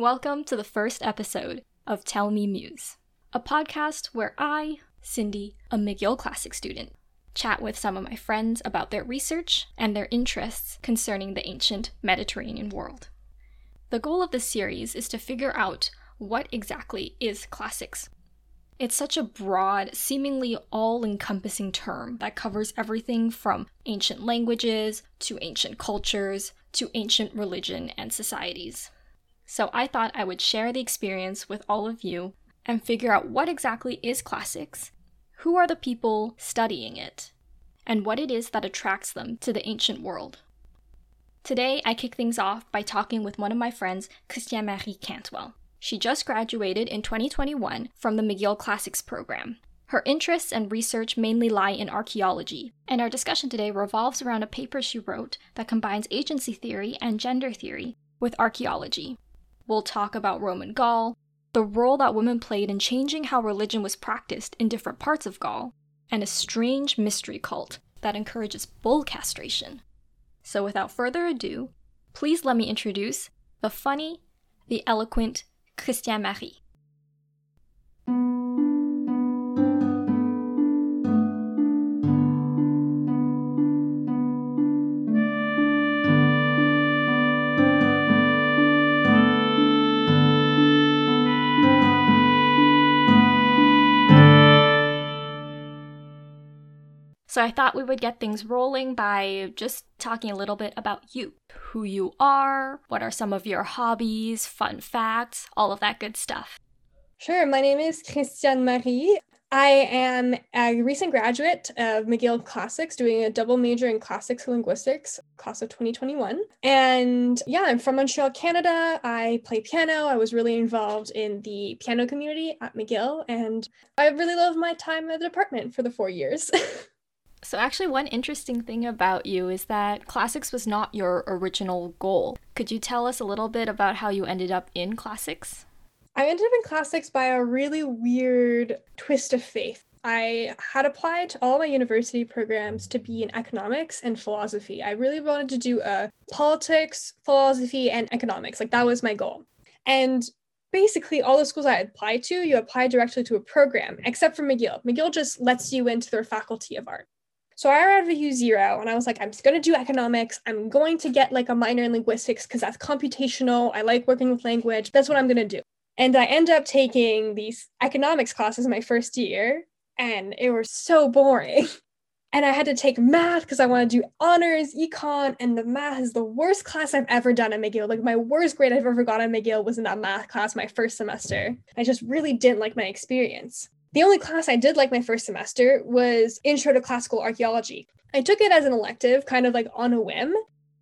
Welcome to the first episode of Tell Me Muse, a podcast where I, Cindy, a McGill Classic student, chat with some of my friends about their research and their interests concerning the ancient Mediterranean world. The goal of this series is to figure out what exactly is classics. It's such a broad, seemingly all encompassing term that covers everything from ancient languages to ancient cultures to ancient religion and societies. So I thought I would share the experience with all of you and figure out what exactly is classics, who are the people studying it, and what it is that attracts them to the ancient world. Today, I kick things off by talking with one of my friends, Christiane Marie Cantwell. She just graduated in 2021 from the McGill Classics program. Her interests and research mainly lie in archaeology, and our discussion today revolves around a paper she wrote that combines agency theory and gender theory with archaeology. We'll talk about Roman Gaul, the role that women played in changing how religion was practiced in different parts of Gaul, and a strange mystery cult that encourages bull castration. So, without further ado, please let me introduce the funny, the eloquent Christiane Marie. So I thought we would get things rolling by just talking a little bit about you. Who you are, what are some of your hobbies, fun facts, all of that good stuff. Sure. My name is Christiane Marie. I am a recent graduate of McGill Classics, doing a double major in classics and linguistics, class of 2021. And yeah, I'm from Montreal, Canada. I play piano. I was really involved in the piano community at McGill, and I really love my time at the department for the four years. So, actually, one interesting thing about you is that classics was not your original goal. Could you tell us a little bit about how you ended up in classics? I ended up in classics by a really weird twist of fate. I had applied to all my university programs to be in economics and philosophy. I really wanted to do a uh, politics, philosophy, and economics. Like that was my goal. And basically all the schools I applied to, you apply directly to a program, except for McGill. McGill just lets you into their faculty of art. So I arrived at U zero and I was like, I'm just going to do economics. I'm going to get like a minor in linguistics because that's computational. I like working with language. That's what I'm going to do. And I end up taking these economics classes my first year, and it was so boring. And I had to take math because I want to do honors, econ, and the math is the worst class I've ever done at McGill. Like my worst grade I've ever gotten at McGill was in that math class my first semester. I just really didn't like my experience. The only class I did like my first semester was Intro to Classical Archaeology. I took it as an elective, kind of like on a whim,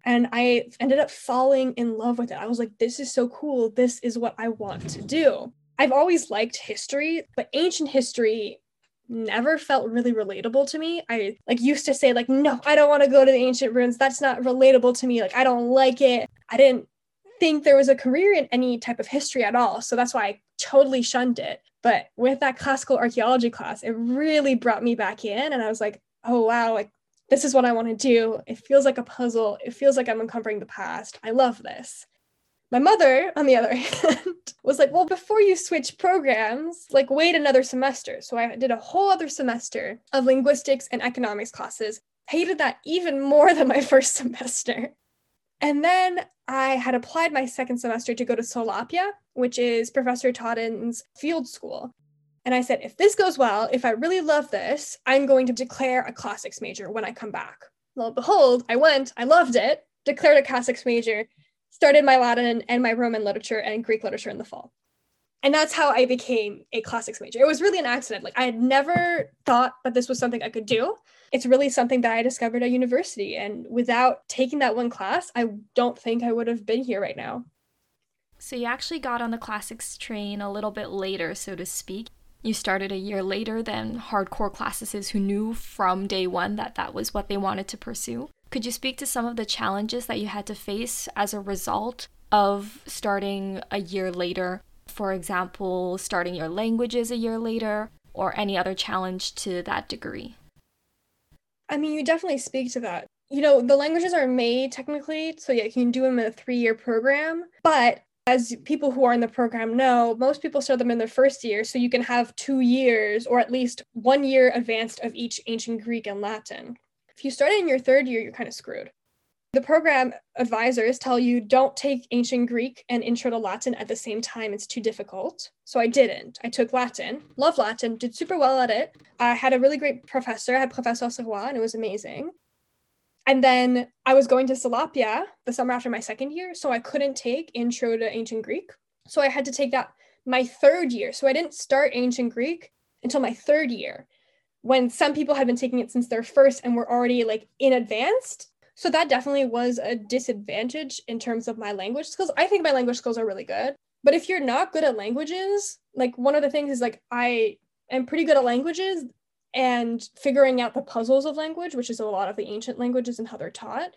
and I ended up falling in love with it. I was like, this is so cool. This is what I want to do. I've always liked history, but ancient history never felt really relatable to me. I like used to say like no, I don't want to go to the ancient ruins. That's not relatable to me. Like I don't like it. I didn't think there was a career in any type of history at all. So that's why I totally shunned it. But with that classical archaeology class, it really brought me back in. And I was like, oh, wow, like this is what I want to do. It feels like a puzzle. It feels like I'm uncovering the past. I love this. My mother, on the other hand, was like, well, before you switch programs, like wait another semester. So I did a whole other semester of linguistics and economics classes. Hated that even more than my first semester. And then I had applied my second semester to go to Salapia, which is Professor Totten's field school. And I said, if this goes well, if I really love this, I'm going to declare a classics major when I come back. Lo and behold, I went, I loved it, declared a classics major, started my Latin and my Roman literature and Greek literature in the fall. And that's how I became a classics major. It was really an accident. Like I had never thought that this was something I could do it's really something that I discovered at university. And without taking that one class, I don't think I would have been here right now. So you actually got on the classics train a little bit later, so to speak. You started a year later than hardcore classicists who knew from day one that that was what they wanted to pursue. Could you speak to some of the challenges that you had to face as a result of starting a year later? For example, starting your languages a year later, or any other challenge to that degree? I mean, you definitely speak to that. You know, the languages are made technically, so yeah, you can do them in a three year program. But as people who are in the program know, most people start them in their first year, so you can have two years or at least one year advanced of each ancient Greek and Latin. If you start in your third year, you're kind of screwed. The program advisors tell you don't take ancient Greek and intro to Latin at the same time, it's too difficult. So I didn't. I took Latin, love Latin, did super well at it. I had a really great professor, I had Professor Serrois, and it was amazing. And then I was going to Salapia the summer after my second year, so I couldn't take Intro to Ancient Greek. So I had to take that my third year. So I didn't start Ancient Greek until my third year, when some people had been taking it since their first and were already like in advanced. So that definitely was a disadvantage in terms of my language skills. I think my language skills are really good. But if you're not good at languages, like one of the things is like I am pretty good at languages, and figuring out the puzzles of language, which is a lot of the ancient languages and how they're taught,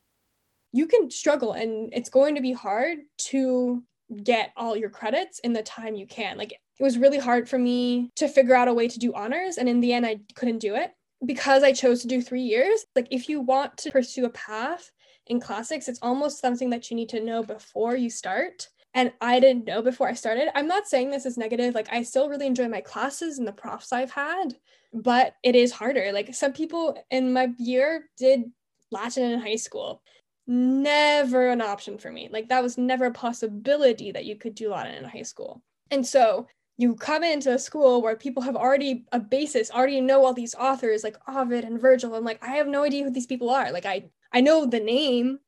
you can struggle and it's going to be hard to get all your credits in the time you can. Like it was really hard for me to figure out a way to do honors. And in the end, I couldn't do it because I chose to do three years. Like if you want to pursue a path in classics, it's almost something that you need to know before you start. And I didn't know before I started. I'm not saying this is negative. Like I still really enjoy my classes and the profs I've had but it is harder. Like some people in my year did Latin in high school. Never an option for me. Like that was never a possibility that you could do Latin in high school. And so you come into a school where people have already a basis, already know all these authors like Ovid and Virgil. I'm like, I have no idea who these people are. Like I I know the name,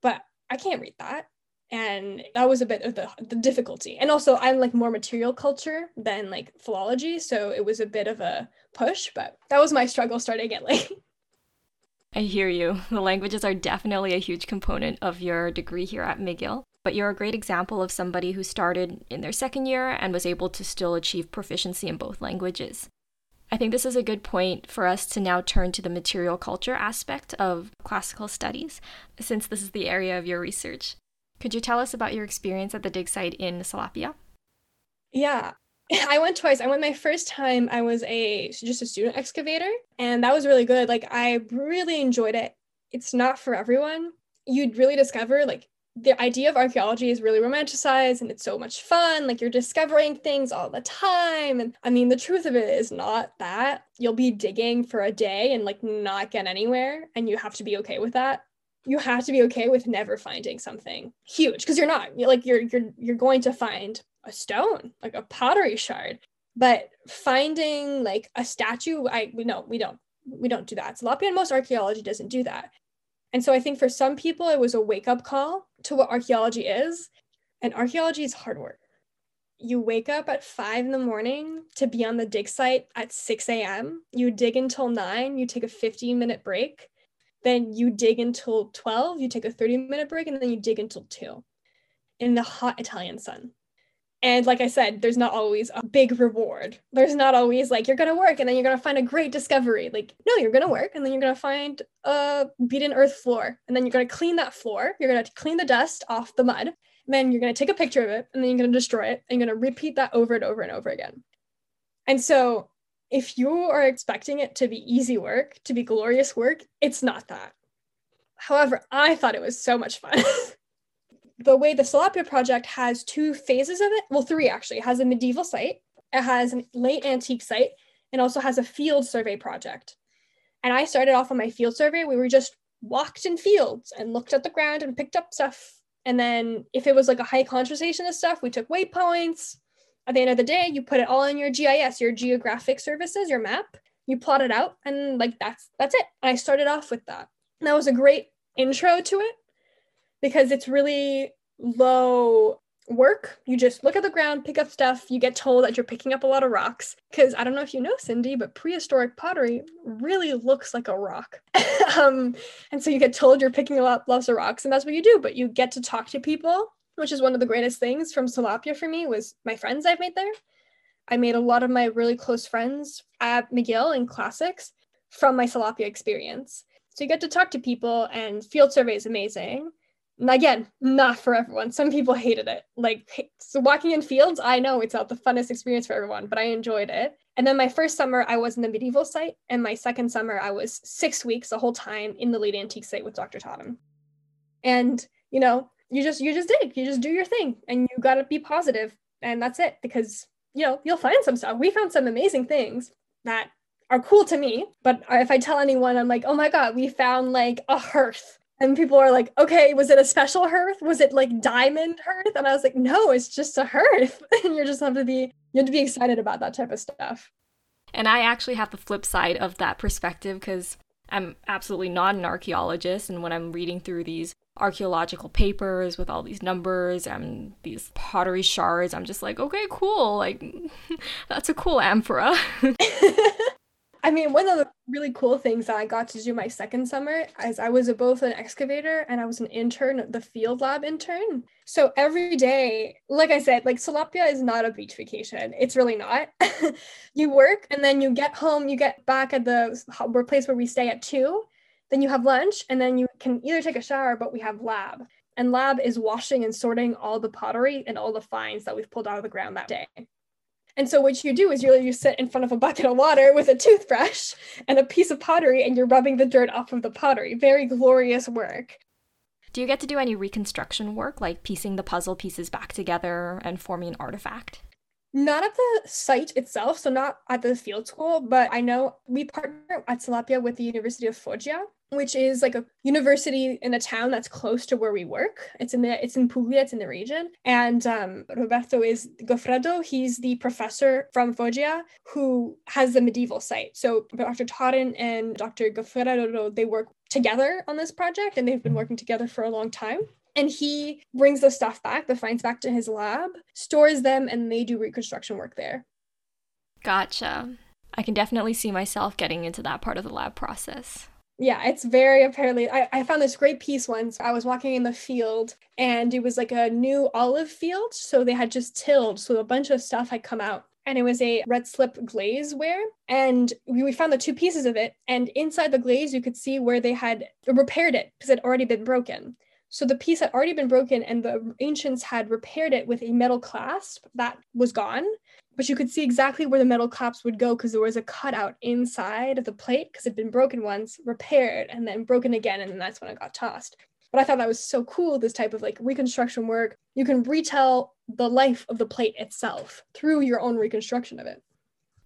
but I can't read that and that was a bit of the, the difficulty and also i'm like more material culture than like philology so it was a bit of a push but that was my struggle starting at like i hear you the languages are definitely a huge component of your degree here at mcgill but you're a great example of somebody who started in their second year and was able to still achieve proficiency in both languages I think this is a good point for us to now turn to the material culture aspect of classical studies, since this is the area of your research. Could you tell us about your experience at the dig site in Salapia? Yeah, I went twice. I went my first time. I was a just a student excavator, and that was really good. Like I really enjoyed it. It's not for everyone. You'd really discover like the idea of archaeology is really romanticized and it's so much fun. Like you're discovering things all the time. And I mean, the truth of it is not that. You'll be digging for a day and like not get anywhere, and you have to be okay with that you have to be okay with never finding something huge because you're not you're like you're you're you're going to find a stone like a pottery shard but finding like a statue i no we don't we don't do that Salapian most archaeology doesn't do that and so i think for some people it was a wake up call to what archaeology is and archaeology is hard work you wake up at five in the morning to be on the dig site at 6 a.m. You dig until nine, you take a 15 minute break, then you dig until 12, you take a 30 minute break, and then you dig until 2 in the hot Italian sun. And like I said, there's not always a big reward. There's not always like you're gonna work and then you're gonna find a great discovery. Like, no, you're gonna work and then you're gonna find a beaten earth floor. And then you're gonna clean that floor. You're gonna clean the dust off the mud. And then you're gonna take a picture of it and then you're gonna destroy it. And you're gonna repeat that over and over and over again. And so if you are expecting it to be easy work, to be glorious work, it's not that. However, I thought it was so much fun. the way the Salapia project has two phases of it, well, three actually. It has a medieval site, it has a late antique site, and also has a field survey project. And I started off on my field survey. We were just walked in fields and looked at the ground and picked up stuff. And then if it was like a high concentration of stuff, we took waypoints, at the end of the day, you put it all in your GIS, your geographic services, your map. You plot it out, and like that's that's it. And I started off with that. And that was a great intro to it because it's really low work. You just look at the ground, pick up stuff. You get told that you're picking up a lot of rocks. Because I don't know if you know, Cindy, but prehistoric pottery really looks like a rock. um, and so you get told you're picking up lots of rocks, and that's what you do. But you get to talk to people which is one of the greatest things from Salapia for me was my friends I've made there. I made a lot of my really close friends at McGill in classics from my Salapia experience. So you get to talk to people and field survey is amazing. Again, not for everyone. Some people hated it. Like so walking in fields, I know it's not the funnest experience for everyone, but I enjoyed it. And then my first summer I was in the medieval site and my second summer I was 6 weeks the whole time in the late antique site with Dr. Totten. And, you know, you just you just dig, you just do your thing, and you gotta be positive, and that's it. Because you know you'll find some stuff. We found some amazing things that are cool to me, but if I tell anyone, I'm like, oh my god, we found like a hearth. And people are like, okay, was it a special hearth? Was it like diamond hearth? And I was like, no, it's just a hearth. and you just have to be you have to be excited about that type of stuff. And I actually have the flip side of that perspective because I'm absolutely not an archaeologist. And when I'm reading through these archaeological papers with all these numbers and these pottery shards, I'm just like, okay, cool. Like, that's a cool amphora. I mean, one of the really cool things that I got to do my second summer is I was both an excavator and I was an intern, the field lab intern. So every day, like I said, like Salapia is not a beach vacation. It's really not. you work and then you get home, you get back at the place where we stay at two, then you have lunch and then you can either take a shower, but we have lab. And lab is washing and sorting all the pottery and all the finds that we've pulled out of the ground that day. And so what you do is you you sit in front of a bucket of water with a toothbrush and a piece of pottery and you're rubbing the dirt off of the pottery. Very glorious work. Do you get to do any reconstruction work, like piecing the puzzle pieces back together and forming an artifact? Not at the site itself, so not at the field school, but I know we partner at Salapia with the University of Foggia, which is like a university in a town that's close to where we work. It's in the it's in Puglia, it's in the region. And um, Roberto is Goffredo. He's the professor from Foggia who has the medieval site. So Dr. Totten and Dr. Goffredo, they work together on this project and they've been working together for a long time. And he brings the stuff back, the finds back to his lab, stores them, and they do reconstruction work there. Gotcha. I can definitely see myself getting into that part of the lab process yeah, it's very apparently. I, I found this great piece once. I was walking in the field and it was like a new olive field. So they had just tilled. So a bunch of stuff had come out. And it was a red slip glaze ware. And we, we found the two pieces of it. And inside the glaze, you could see where they had repaired it because it had already been broken. So the piece had already been broken, and the ancients had repaired it with a metal clasp that was gone but you could see exactly where the metal clasps would go because there was a cutout inside of the plate because it had been broken once, repaired, and then broken again, and then that's when it got tossed. But I thought that was so cool, this type of like reconstruction work. You can retell the life of the plate itself through your own reconstruction of it.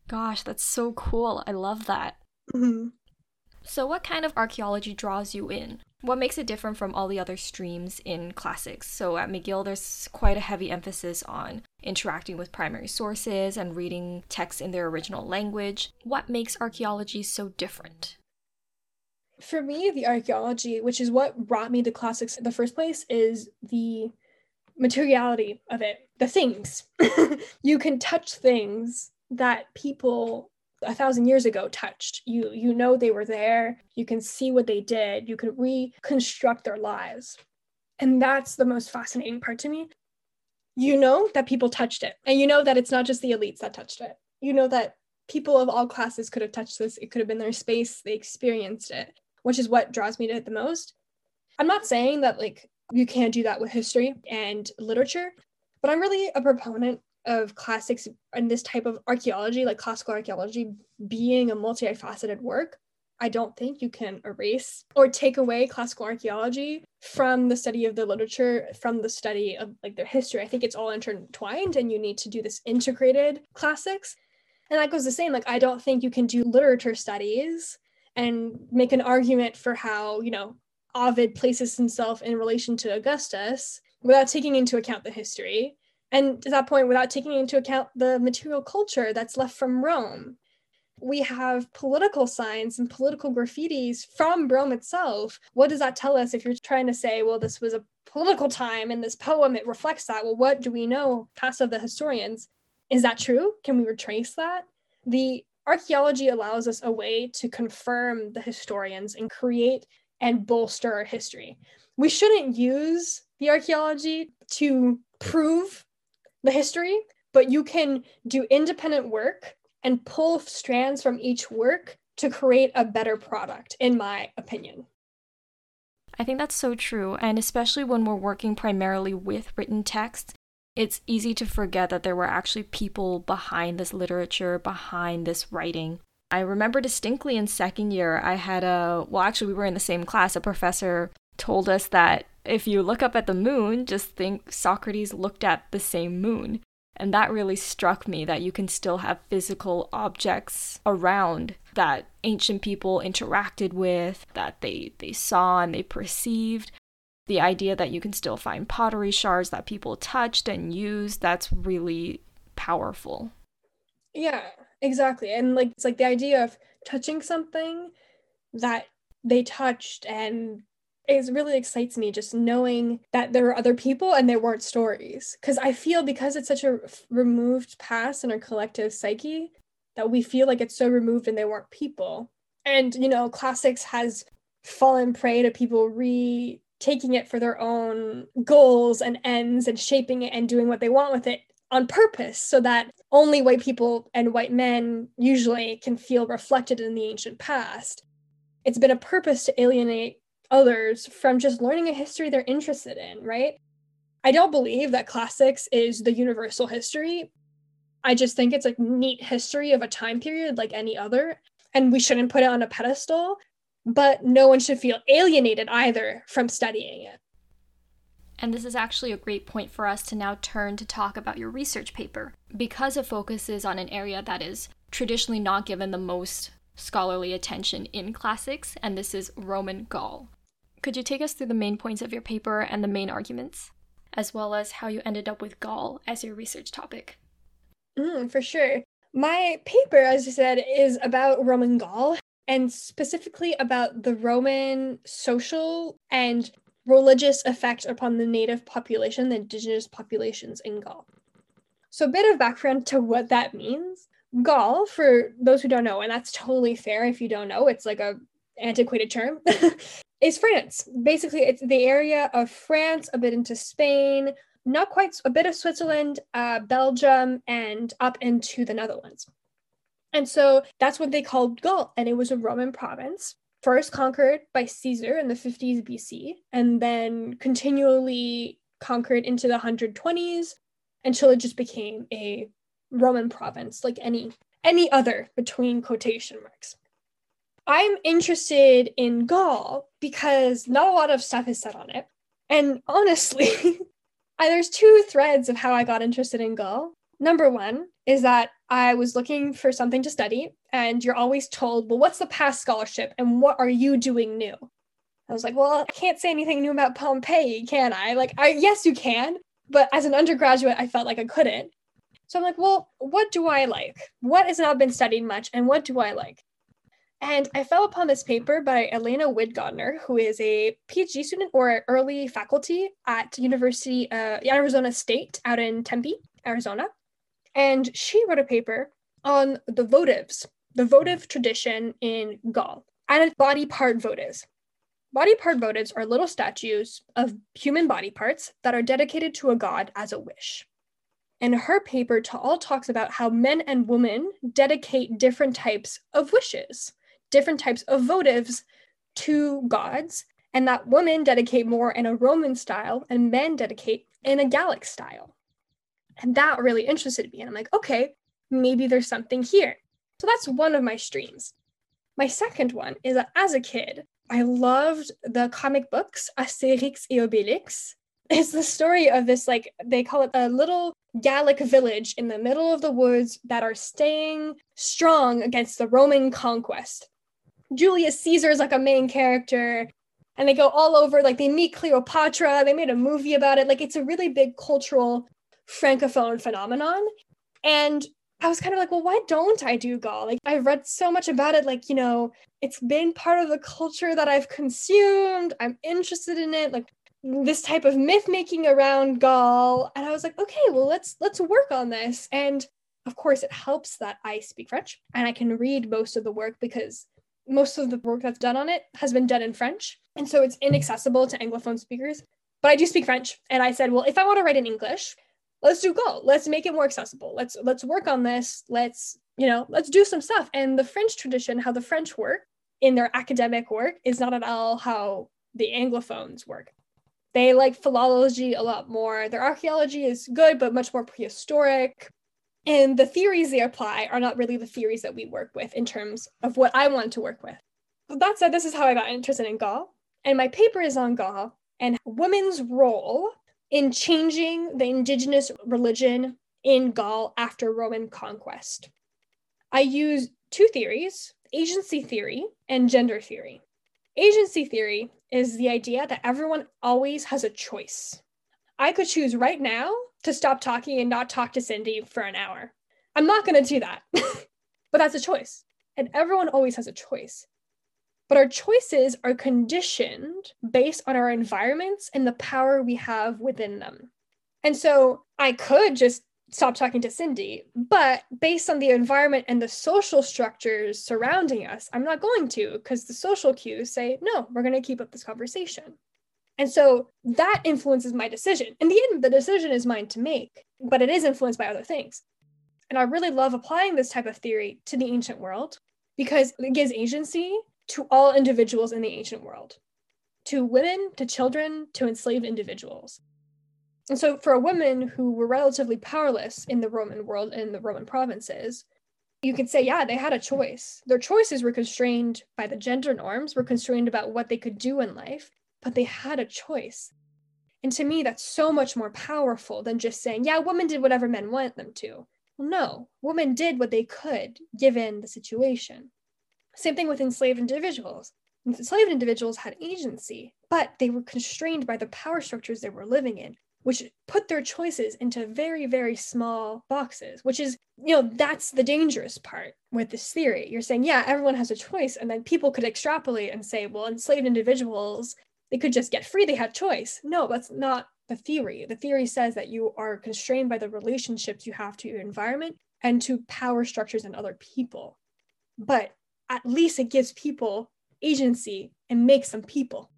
Gosh, that's so cool. I love that. Mm-hmm. So, what kind of archaeology draws you in? What makes it different from all the other streams in classics? So, at McGill, there's quite a heavy emphasis on interacting with primary sources and reading texts in their original language. What makes archaeology so different? For me, the archaeology, which is what brought me to classics in the first place, is the materiality of it, the things. you can touch things that people a thousand years ago touched. You you know they were there. You can see what they did. You can reconstruct their lives. And that's the most fascinating part to me. You know that people touched it. And you know that it's not just the elites that touched it. You know that people of all classes could have touched this. It could have been their space. They experienced it which is what draws me to it the most. I'm not saying that like you can't do that with history and literature but i'm really a proponent of classics and this type of archaeology, like classical archaeology, being a multifaceted work, I don't think you can erase or take away classical archaeology from the study of the literature, from the study of like their history. I think it's all intertwined and you need to do this integrated classics. And that goes the same. Like, I don't think you can do literature studies and make an argument for how, you know, Ovid places himself in relation to Augustus without taking into account the history and to that point, without taking into account the material culture that's left from Rome, we have political signs and political graffitis from Rome itself. What does that tell us if you're trying to say, well, this was a political time and this poem, it reflects that? Well, what do we know past of the historians? Is that true? Can we retrace that? The archaeology allows us a way to confirm the historians and create and bolster our history. We shouldn't use the archaeology to prove the history, but you can do independent work and pull strands from each work to create a better product, in my opinion. I think that's so true. And especially when we're working primarily with written text, it's easy to forget that there were actually people behind this literature, behind this writing. I remember distinctly in second year, I had a, well, actually, we were in the same class. A professor told us that if you look up at the moon, just think Socrates looked at the same moon. And that really struck me that you can still have physical objects around that ancient people interacted with, that they, they saw and they perceived. The idea that you can still find pottery shards that people touched and used, that's really powerful. Yeah, exactly. And like it's like the idea of touching something that they touched and it really excites me just knowing that there were other people and there weren't stories. Because I feel because it's such a removed past in our collective psyche that we feel like it's so removed and there weren't people. And, you know, classics has fallen prey to people re taking it for their own goals and ends and shaping it and doing what they want with it on purpose so that only white people and white men usually can feel reflected in the ancient past. It's been a purpose to alienate others from just learning a history they're interested in, right? I don't believe that classics is the universal history. I just think it's a neat history of a time period like any other, and we shouldn't put it on a pedestal, but no one should feel alienated either from studying it. And this is actually a great point for us to now turn to talk about your research paper, because it focuses on an area that is traditionally not given the most scholarly attention in classics, and this is Roman Gaul. Could you take us through the main points of your paper and the main arguments, as well as how you ended up with Gaul as your research topic? Mm, for sure. My paper, as you said, is about Roman Gaul and specifically about the Roman social and religious effect upon the native population, the indigenous populations in Gaul. So, a bit of background to what that means. Gaul, for those who don't know, and that's totally fair if you don't know, it's like a antiquated term, is France. Basically, it's the area of France, a bit into Spain, not quite a bit of Switzerland, uh, Belgium, and up into the Netherlands. And so that's what they called Gaul, and it was a Roman province, first conquered by Caesar in the 50s BC, and then continually conquered into the 120s until it just became a Roman province, like any any other between quotation marks. I'm interested in Gaul because not a lot of stuff is said on it. And honestly, there's two threads of how I got interested in Gaul. Number one is that I was looking for something to study, and you're always told, well, what's the past scholarship and what are you doing new? I was like, well, I can't say anything new about Pompeii, can I? Like, I yes, you can, but as an undergraduate, I felt like I couldn't. So I'm like, well, what do I like? What has not been studied much, and what do I like? And I fell upon this paper by Elena Widgodner, who is a PhD student or early faculty at University uh, Arizona State out in Tempe, Arizona. And she wrote a paper on the votives, the votive tradition in Gaul, and body part votives. Body part votives are little statues of human body parts that are dedicated to a god as a wish. And her paper to all talks about how men and women dedicate different types of wishes different types of votives to gods, and that women dedicate more in a Roman style and men dedicate in a Gallic style. And that really interested me. And I'm like, okay, maybe there's something here. So that's one of my streams. My second one is that as a kid, I loved the comic books Asterix et Obelix. It's the story of this, like, they call it a little Gallic village in the middle of the woods that are staying strong against the Roman conquest. Julius Caesar is like a main character and they go all over like they meet Cleopatra they made a movie about it. Like it's a really big cultural francophone phenomenon. And I was kind of like well why don't I do Gaul? Like I've read so much about it. Like you know it's been part of the culture that I've consumed. I'm interested in it. Like this type of myth making around Gaul. And I was like okay well let's let's work on this. And of course it helps that I speak French and I can read most of the work because most of the work that's done on it has been done in French. And so it's inaccessible to Anglophone speakers. But I do speak French. And I said, well, if I want to write in English, let's do Gaul. Let's make it more accessible. Let's let's work on this. Let's, you know, let's do some stuff. And the French tradition, how the French work in their academic work is not at all how the Anglophones work. They like philology a lot more. Their archaeology is good, but much more prehistoric. And the theories they apply are not really the theories that we work with in terms of what I want to work with. that said, this is how I got interested in Gaul. And my paper is on Gaul. and women's role in changing the indigenous religion in Gaul after Roman conquest. I use two theories agency theory and gender theory. Agency theory is the idea that everyone always has a choice. I could choose right now to stop talking and not talk to Cindy for an hour. I'm not going to do that, but that's a choice. And everyone always has a choice. But our choices are conditioned based on our environments and the power we have within them. And so I could just stop talking to Cindy. But based on the environment and the social structures surrounding us, I'm not going to because the social cues say, no, we're going to keep up this conversation. And so that influences my decision. In the end, the decision is mine to make, but it is influenced by other things. And I really love applying this type of theory to the ancient world because it gives agency to all individuals in the ancient world to women, to children, to enslaved individuals. And so, for a women who were relatively powerless in the Roman world, in the Roman provinces, you could say, yeah, they had a choice. Their choices were constrained by the gender norms, were constrained about what they could do in life, but they had a choice. And to me, that's so much more powerful than just saying, yeah, women did whatever men want them to. Well, no, women did what they could given the situation. Same thing with enslaved individuals. Enslaved individuals had agency, but they were constrained by the power structures they were living in which put their choices into very, very small boxes, which is, you know, that's the dangerous part with this theory. You're saying, yeah, everyone has a choice. And then people could extrapolate and say, well, enslaved individuals, they could just get free, they had choice. No, that's not the theory. The theory says that you are constrained by the relationships you have to your environment and to power structures and other people. But at least it gives people agency and makes them people,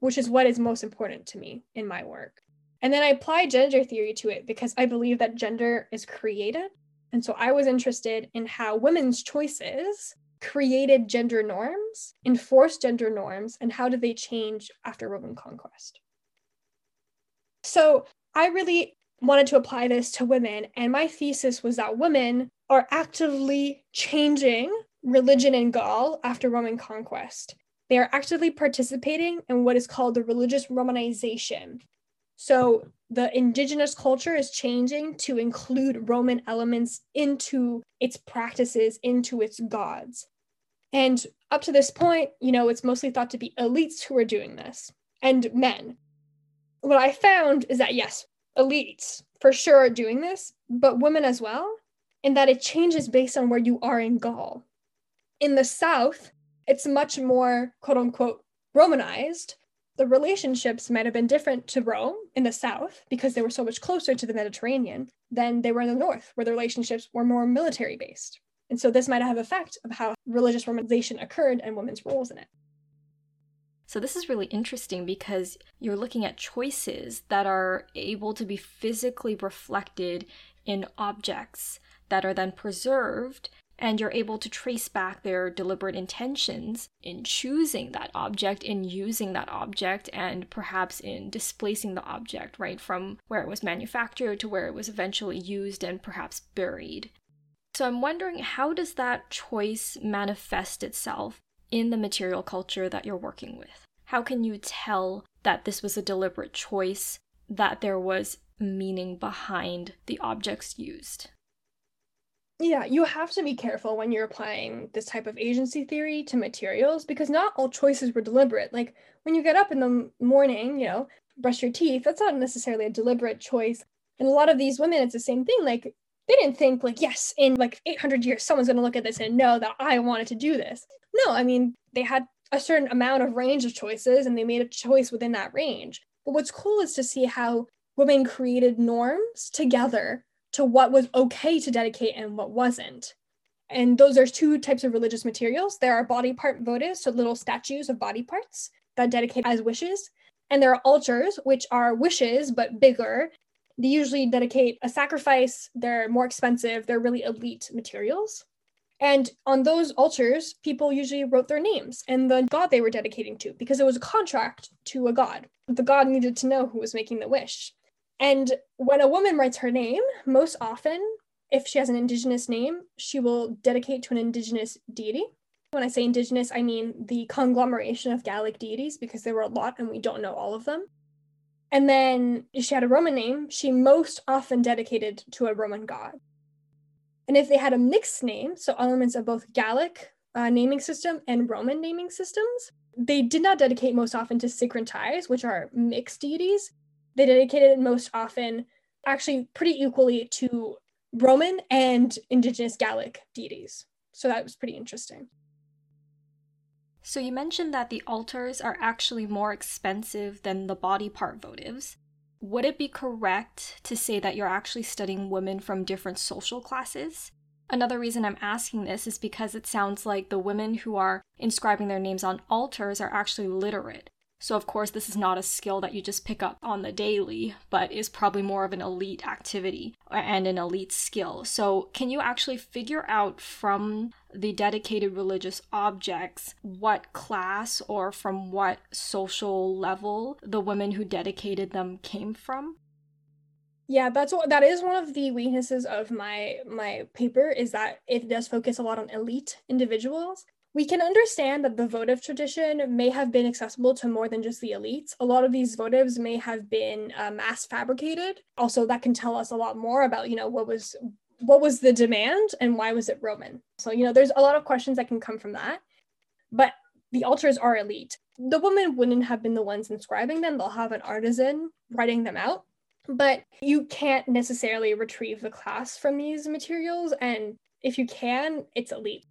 which is what is most important to me in my work. And then I apply gender theory to it because I believe that gender is created. And so I was interested in how women's choices created gender norms, enforced gender norms, and how did they change after Roman conquest. So I really wanted to apply this to women. And my thesis was that women are actively changing religion in Gaul after Roman conquest. They are actively participating in what is called the religious Romanization, so the indigenous culture is changing to include Roman elements into its practices, into its gods. And up to this point, you know, it's mostly thought to be elites who are doing this and men. What I found is that, yes, elites for sure are doing this, but women as well, in that it changes based on where you are in Gaul. In the South, it's much more quote unquote Romanized, the relationships might have been different to Rome in the south because they were so much closer to the Mediterranean than they were in the north, where the relationships were more military based. And so this might have effect of how religious romanization occurred and women's roles in it. So this is really interesting because you're looking at choices that are able to be physically reflected in objects that are then preserved and you're able to trace back their deliberate intentions in choosing that object, in using that object, and perhaps in displacing the object, right, from where it was manufactured to where it was eventually used and perhaps buried. So I'm wondering how does that choice manifest itself in the material culture that you're working with? How can you tell that this was a deliberate choice, that there was meaning behind the objects used? Yeah, you have to be careful when you're applying this type of agency theory to materials because not all choices were deliberate. Like when you get up in the morning, you know, brush your teeth, that's not necessarily a deliberate choice. And a lot of these women, it's the same thing. Like they didn't think like, yes, in like 800 years, someone's going to look at this and know that I wanted to do this. No, I mean, they had a certain amount of range of choices and they made a choice within that range. But what's cool is to see how women created norms together to what was okay to dedicate and what wasn't. And those are two types of religious materials. There are body part votives, so little statues of body parts that dedicate as wishes. And there are altars, which are wishes but bigger. They usually dedicate a sacrifice, they're more expensive, they're really elite materials. And on those altars, people usually wrote their names and the god they were dedicating to because it was a contract to a god. The god needed to know who was making the wish. And when a woman writes her name, most often, if she has an indigenous name, she will dedicate to an indigenous deity. When I say indigenous, I mean the conglomeration of Gallic deities because there were a lot and we don't know all of them. And then if she had a Roman name, she most often dedicated to a Roman god. And if they had a mixed name, so elements of both Gallic uh, naming system and Roman naming systems, they did not dedicate most often to syncretize, which are mixed deities. They dedicated most often, actually pretty equally, to Roman and indigenous Gallic deities. So that was pretty interesting. So you mentioned that the altars are actually more expensive than the body part votives. Would it be correct to say that you're actually studying women from different social classes? Another reason I'm asking this is because it sounds like the women who are inscribing their names on altars are actually literate. So, of course, this is not a skill that you just pick up on the daily, but is probably more of an elite activity uh, and an elite skill. So, can you actually figure out from the dedicated religious objects what class or from what social level the women who dedicated them came from? Yeah, that's what that is one of the weaknesses of my my paper is that it does focus a lot on elite individuals. We can understand that the votive tradition may have been accessible to more than just the elites. A lot of these votives may have been uh, mass fabricated. Also, that can tell us a lot more about, you know, what was what was the demand and why was it Roman. So, you know, there's a lot of questions that can come from that. But the altars are elite. The women wouldn't have been the ones inscribing them. They'll have an artisan writing them out but you can't necessarily retrieve the class from these materials and if you can it's elite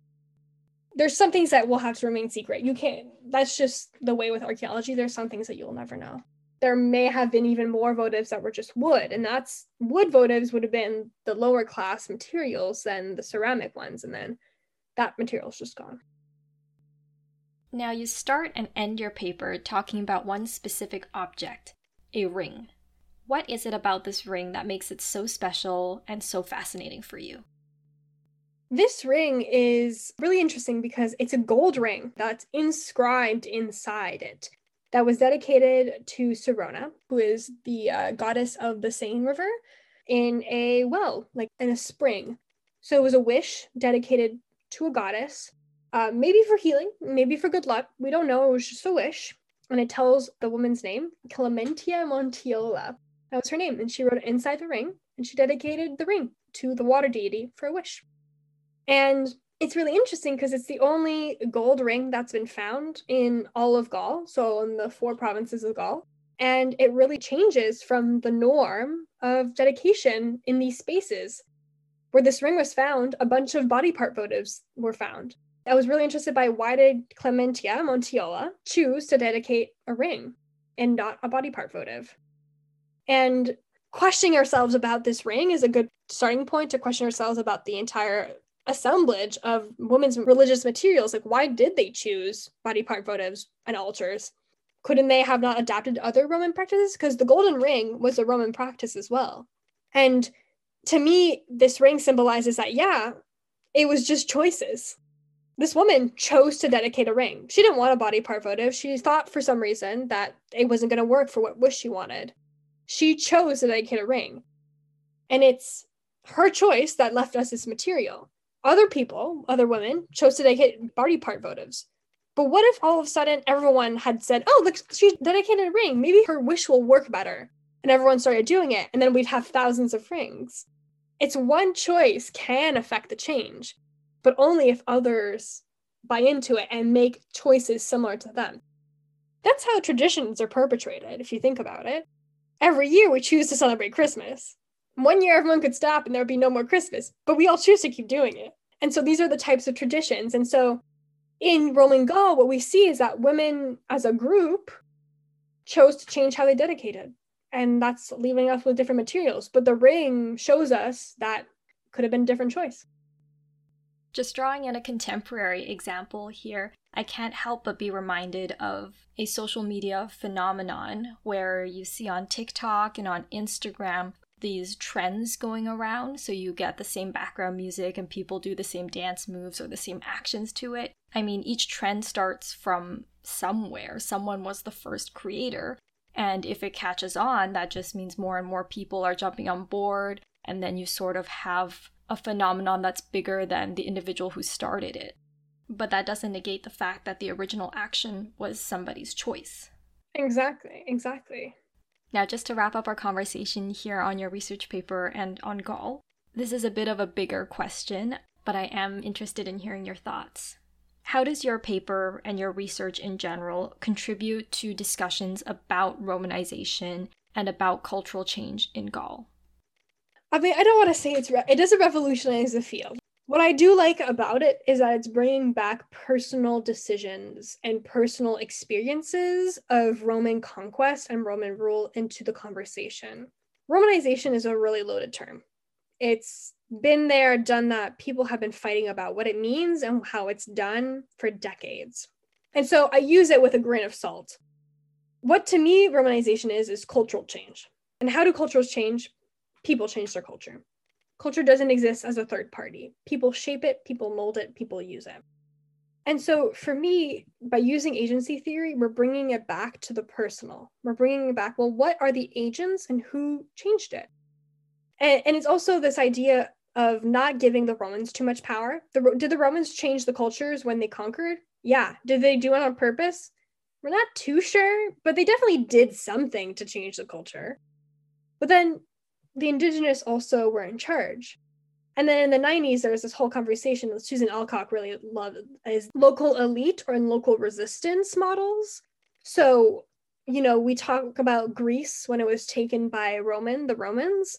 there's some things that will have to remain secret. You can't that's just the way with archaeology there's some things that you'll never know. There may have been even more votives that were just wood and that's wood votives would have been the lower class materials than the ceramic ones and then that material's just gone. Now you start and end your paper talking about one specific object a ring. What is it about this ring that makes it so special and so fascinating for you? This ring is really interesting because it's a gold ring that's inscribed inside it that was dedicated to Sirona, who is the uh, goddess of the Seine River, in a well, like in a spring. So it was a wish dedicated to a goddess, uh, maybe for healing, maybe for good luck. We don't know. It was just a wish. And it tells the woman's name, Clementia Montiola. That was her name. And she wrote it inside the ring and she dedicated the ring to the water deity for a wish. And it's really interesting because it's the only gold ring that's been found in all of Gaul, so in the four provinces of Gaul. And it really changes from the norm of dedication in these spaces. Where this ring was found, a bunch of body part votives were found. I was really interested by why did Clementia Montiola choose to dedicate a ring and not a body part votive? And questioning ourselves about this ring is a good starting point to question ourselves about the entire assemblage of women's religious materials. Like, why did they choose body part votives and altars? Couldn't they have not adapted other Roman practices? Because the golden ring was a Roman practice as well. And to me, this ring symbolizes that, yeah, it was just choices. This woman chose to dedicate a ring. She didn't want a body part votive. She thought for some reason that it wasn't going to work for what wish she wanted she chose to dedicate a ring. And it's her choice that left us this material. Other people, other women, chose to dedicate body part votives. But what if all of a sudden everyone had said, oh, look, she dedicated a ring. Maybe her wish will work better. And everyone started doing it. And then we'd have thousands of rings. It's one choice can affect the change, but only if others buy into it and make choices similar to them. That's how traditions are perpetrated, if you think about it every year we choose to celebrate Christmas. One year everyone could stop and there would be no more Christmas, but we all choose to keep doing it. And so these are the types of traditions. And so in Roman Gaul, what we see is that women as a group chose to change how they dedicated. And that's leaving us with different materials. But the ring shows us that could have been a different choice. Just drawing in a contemporary example here, I can't help but be reminded of a social media phenomenon where you see on TikTok and on Instagram these trends going around. So you get the same background music and people do the same dance moves or the same actions to it. I mean, each trend starts from somewhere. Someone was the first creator. And if it catches on, that just means more and more people are jumping on board. And then you sort of have a phenomenon that's bigger than the individual who started it. But that doesn't negate the fact that the original action was somebody's choice. Exactly, exactly. Now, just to wrap up our conversation here on your research paper and on Gaul, this is a bit of a bigger question, but I am interested in hearing your thoughts. How does your paper and your research in general contribute to discussions about Romanization and about cultural change in Gaul? I mean, I don't want to say it's re- it doesn't revolutionize the field. What I do like about it is that it's bringing back personal decisions and personal experiences of Roman conquest and Roman rule into the conversation. Romanization is a really loaded term. It's been there, done that. People have been fighting about what it means and how it's done for decades. And so I use it with a grain of salt. What to me Romanization is, is cultural change. And how do cultures change? People change their culture. Culture doesn't exist as a third party. People shape it, people mold it, people use it. And so for me, by using agency theory, we're bringing it back to the personal. We're bringing it back, well, what are the agents and who changed it? And, and it's also this idea of not giving the Romans too much power. The, did the Romans change the cultures when they conquered? Yeah. Did they do it on purpose? We're not too sure, but they definitely did something to change the culture. But then the indigenous also were in charge. And then in the 90s, there was this whole conversation that Susan Alcock really loved is local elite or in local resistance models. So, you know, we talk about Greece when it was taken by Roman, the Romans,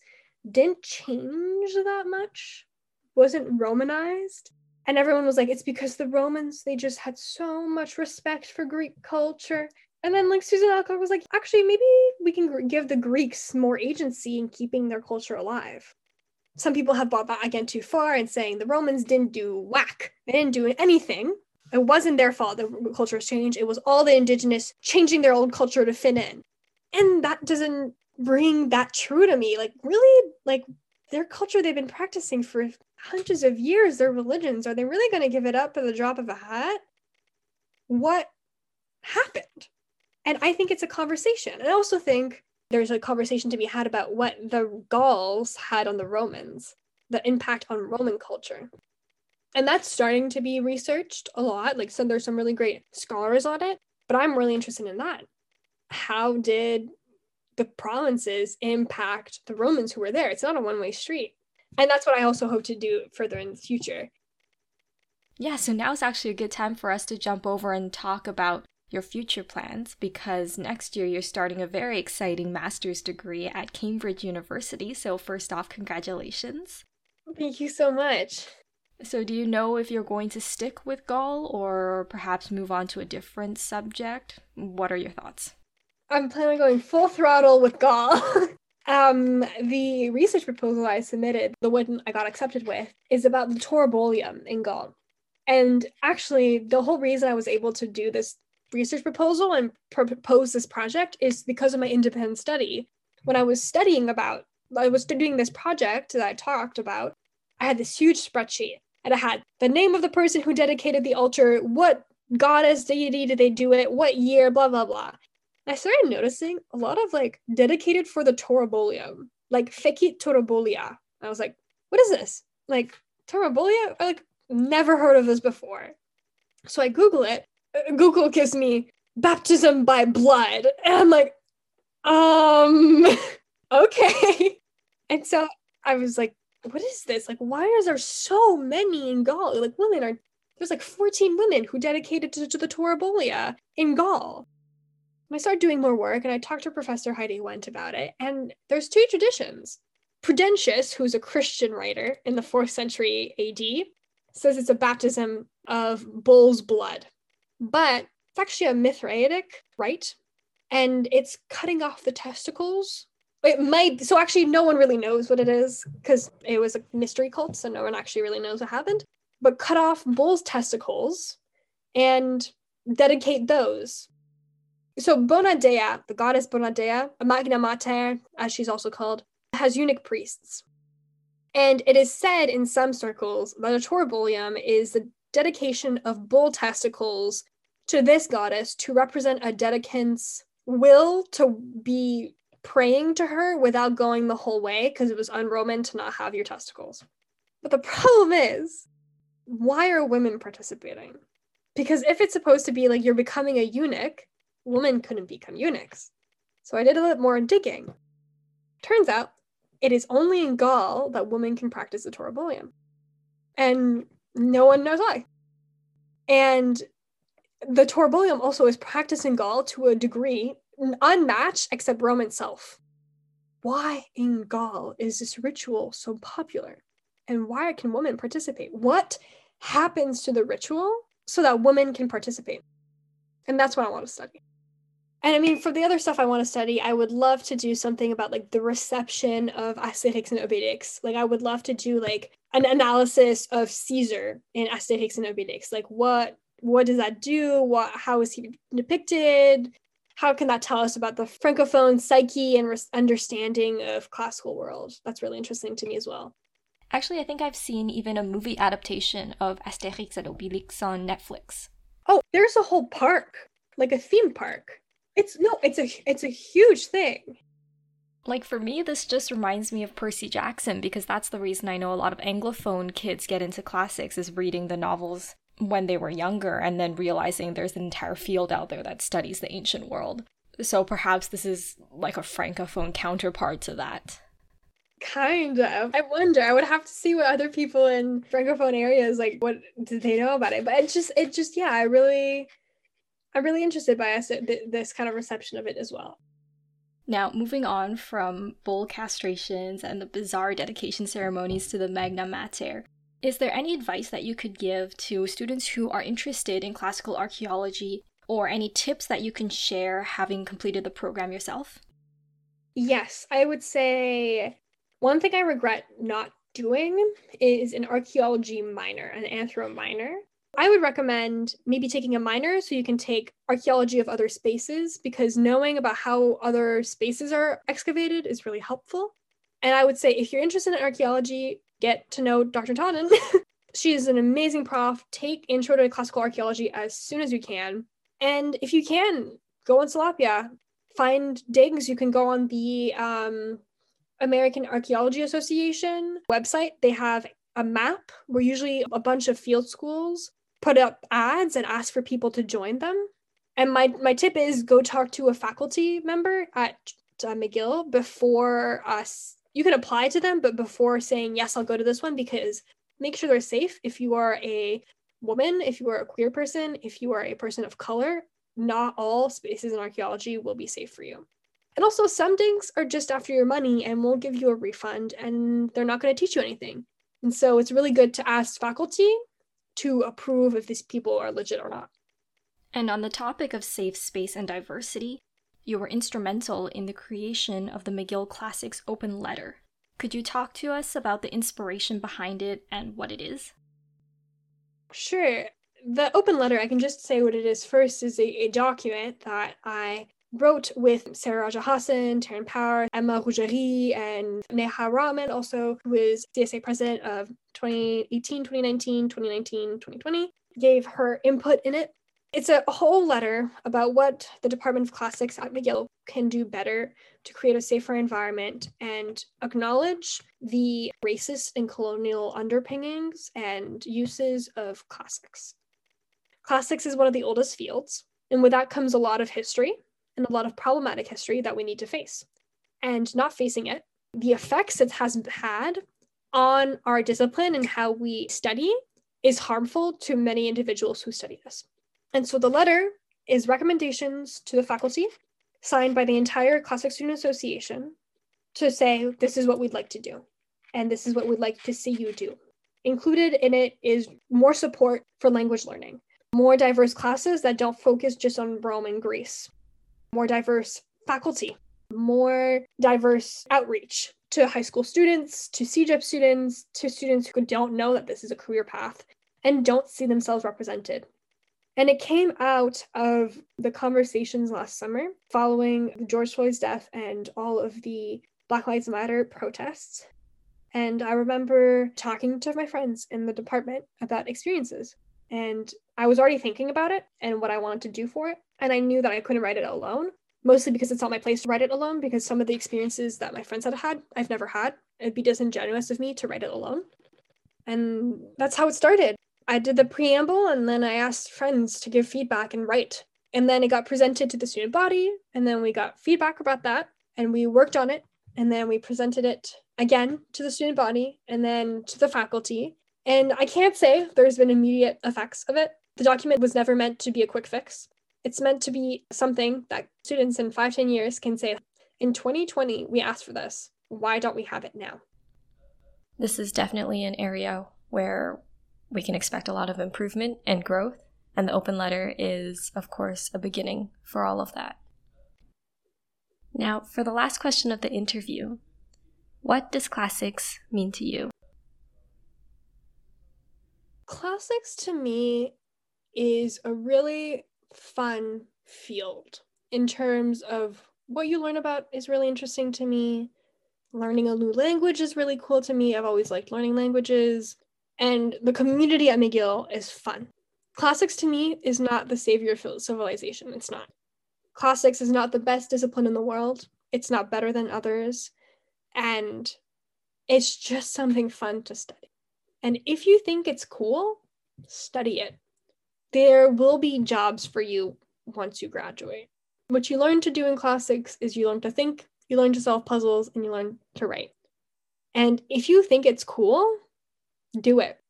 didn't change that much, wasn't Romanized. And everyone was like, it's because the Romans, they just had so much respect for Greek culture. And then, like, Susan Alcock was like, actually, maybe we can give the Greeks more agency in keeping their culture alive. Some people have bought that again too far and saying the Romans didn't do whack, they didn't do anything. It wasn't their fault the culture has changed. It was all the indigenous changing their old culture to fit in. And that doesn't ring that true to me. Like, really, like their culture they've been practicing for hundreds of years, their religions, are they really going to give it up at the drop of a hat? What happened? And I think it's a conversation. I also think there's a conversation to be had about what the Gauls had on the Romans, the impact on Roman culture. And that's starting to be researched a lot. Like, so there's some really great scholars on it, but I'm really interested in that. How did the provinces impact the Romans who were there. It's not a one way street. And that's what I also hope to do further in the future. Yeah, so now is actually a good time for us to jump over and talk about your future plans because next year you're starting a very exciting master's degree at Cambridge University. So, first off, congratulations. Thank you so much. So, do you know if you're going to stick with Gaul or perhaps move on to a different subject? What are your thoughts? I'm planning on going full throttle with Gaul. um, the research proposal I submitted, the one I got accepted with, is about the Taurobolium in Gaul. And actually, the whole reason I was able to do this research proposal and propose this project is because of my independent study. When I was studying about, I was doing this project that I talked about, I had this huge spreadsheet and I had the name of the person who dedicated the altar, what goddess deity did they do it, what year, blah, blah, blah. I started noticing a lot of like dedicated for the Taurobolium, like Fecit Taurobolia. I was like, what is this? Like Taurobolia? I like never heard of this before. So I Google it. Google gives me baptism by blood. And I'm like, um, okay. And so I was like, what is this? Like, why is there so many in Gaul? Like, women are, there's like 14 women who dedicated to, to the Taurobolia in Gaul. I started doing more work and I talked to Professor Heidi Wendt about it. And there's two traditions. Prudentius, who's a Christian writer in the fourth century AD, says it's a baptism of bull's blood. But it's actually a Mithraic rite, and it's cutting off the testicles. It might, so actually, no one really knows what it is because it was a mystery cult, so no one actually really knows what happened. But cut off bull's testicles and dedicate those so Bona Dea the goddess Bona Dea Magna Mater, as she's also called, has eunuch priests. And it is said in some circles that a Taurobolium is the dedication of bull testicles to this goddess to represent a dedicant's will to be praying to her without going the whole way because it was un-Roman to not have your testicles. But the problem is, why are women participating? Because if it's supposed to be like you're becoming a eunuch, women couldn't become eunuchs. So I did a little more digging. Turns out it is only in Gaul that women can practice the Taurobolium. And no one knows why. And the Taurobolium also is practiced in Gaul to a degree unmatched except Rome itself. Why in Gaul is this ritual so popular? And why can women participate? What happens to the ritual so that women can participate? And that's what I want to study. And I mean, for the other stuff I want to study, I would love to do something about like the reception of Asterix and Obelix. Like, I would love to do like an analysis of Caesar in Asterix and Obelix. Like, what what does that do? What how is he depicted? How can that tell us about the francophone psyche and res- understanding of classical world? That's really interesting to me as well. Actually, I think I've seen even a movie adaptation of Asterix and Obelix on Netflix. Oh, there's a whole park, like a theme park. It's no, it's a it's a huge thing. Like for me, this just reminds me of Percy Jackson because that's the reason I know a lot of Anglophone kids get into classics is reading the novels when they were younger and then realizing there's an entire field out there that studies the ancient world. So perhaps this is like a francophone counterpart to that. Kind of. I wonder. I would have to see what other people in francophone areas like. What did they know about it? But it just, it just, yeah. I really, I'm really interested by us, this kind of reception of it as well. Now, moving on from bull castrations and the bizarre dedication ceremonies to the Magna Mater, is there any advice that you could give to students who are interested in classical archaeology or any tips that you can share having completed the program yourself? Yes, I would say one thing I regret not doing is an archaeology minor, an anthro minor. I would recommend maybe taking a minor so you can take archaeology of other spaces because knowing about how other spaces are excavated is really helpful. And I would say if you're interested in archaeology, get to know Dr. Totten. she is an amazing prof. Take Intro to Classical Archaeology as soon as you can. And if you can, go on Salapia. Find digs. You can go on the um, American Archaeology Association website. They have a map where usually a bunch of field schools put up ads and ask for people to join them. And my, my tip is go talk to a faculty member at uh, McGill before us you can apply to them, but before saying, yes, I'll go to this one, because make sure they're safe. If you are a woman, if you are a queer person, if you are a person of color, not all spaces in archaeology will be safe for you. And also, some digs are just after your money and won't give you a refund, and they're not going to teach you anything. And so it's really good to ask faculty to approve if these people are legit or not. And on the topic of safe space and diversity, you were instrumental in the creation of the McGill Classics Open Letter. Could you talk to us about the inspiration behind it and what it is? Sure. The open letter, I can just say what it is first, is a, a document that I wrote with Sarah Raja Hassan, Taryn Power, Emma Rougerie, and Neha Rahman, also, who is CSA president of 2018, 2019, 2019, 2020, gave her input in it. It's a whole letter about what the Department of Classics at McGill can do better to create a safer environment and acknowledge the racist and colonial underpinnings and uses of classics. Classics is one of the oldest fields, and with that comes a lot of history and a lot of problematic history that we need to face. And not facing it, the effects it has had on our discipline and how we study is harmful to many individuals who study this. And so the letter is recommendations to the faculty signed by the entire Classic Student Association to say, this is what we'd like to do, and this is what we'd like to see you do. Included in it is more support for language learning, more diverse classes that don't focus just on Rome and Greece, more diverse faculty, more diverse outreach to high school students, to CEGEP students, to students who don't know that this is a career path and don't see themselves represented and it came out of the conversations last summer following George Floyd's death and all of the Black Lives Matter protests. And I remember talking to my friends in the department about experiences. And I was already thinking about it and what I wanted to do for it. And I knew that I couldn't write it alone, mostly because it's not my place to write it alone, because some of the experiences that my friends had had, I've never had. It'd be disingenuous of me to write it alone. And that's how it started. I did the preamble and then I asked friends to give feedback and write And then it got presented to the student body, and then we got feedback about that, and we worked on it, and then we presented it again to the student body, and then to the faculty. And I can't say there's been immediate effects of it. The document was never meant to be a quick fix. It's meant to be something that students in five, 10 years can say, in 2020, we asked for this. Why don't we have it now? This is definitely an area where we can expect a lot of improvement and growth. And the open letter is, of course, a beginning for all of that. Now, for the last question of the interview, what does classics mean to you? Classics to me is a really fun field in terms of what you learn about is really interesting to me. Learning a new language is really cool to me. I've always liked learning languages. And the community at McGill is fun. Classics to me is not the savior of civilization. It's not. Classics is not the best discipline in the world. It's not better than others. And it's just something fun to study. And if you think it's cool, study it. There will be jobs for you once you graduate. What you learn to do in classics is you learn to think, you learn to solve puzzles, and you learn to write. And if you think it's cool, do it.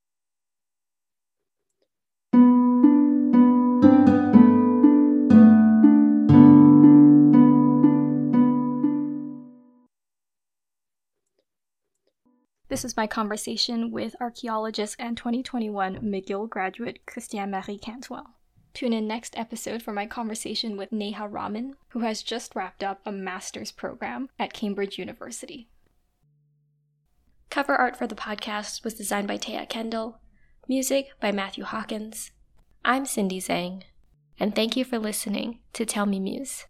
This is my conversation with archaeologist and 2021 McGill graduate Christiane-Marie Cantwell. Tune in next episode for my conversation with Neha Raman, who has just wrapped up a master's program at Cambridge University. Cover art for the podcast was designed by Taya Kendall, music by Matthew Hawkins. I'm Cindy Zhang, and thank you for listening to Tell Me Muse.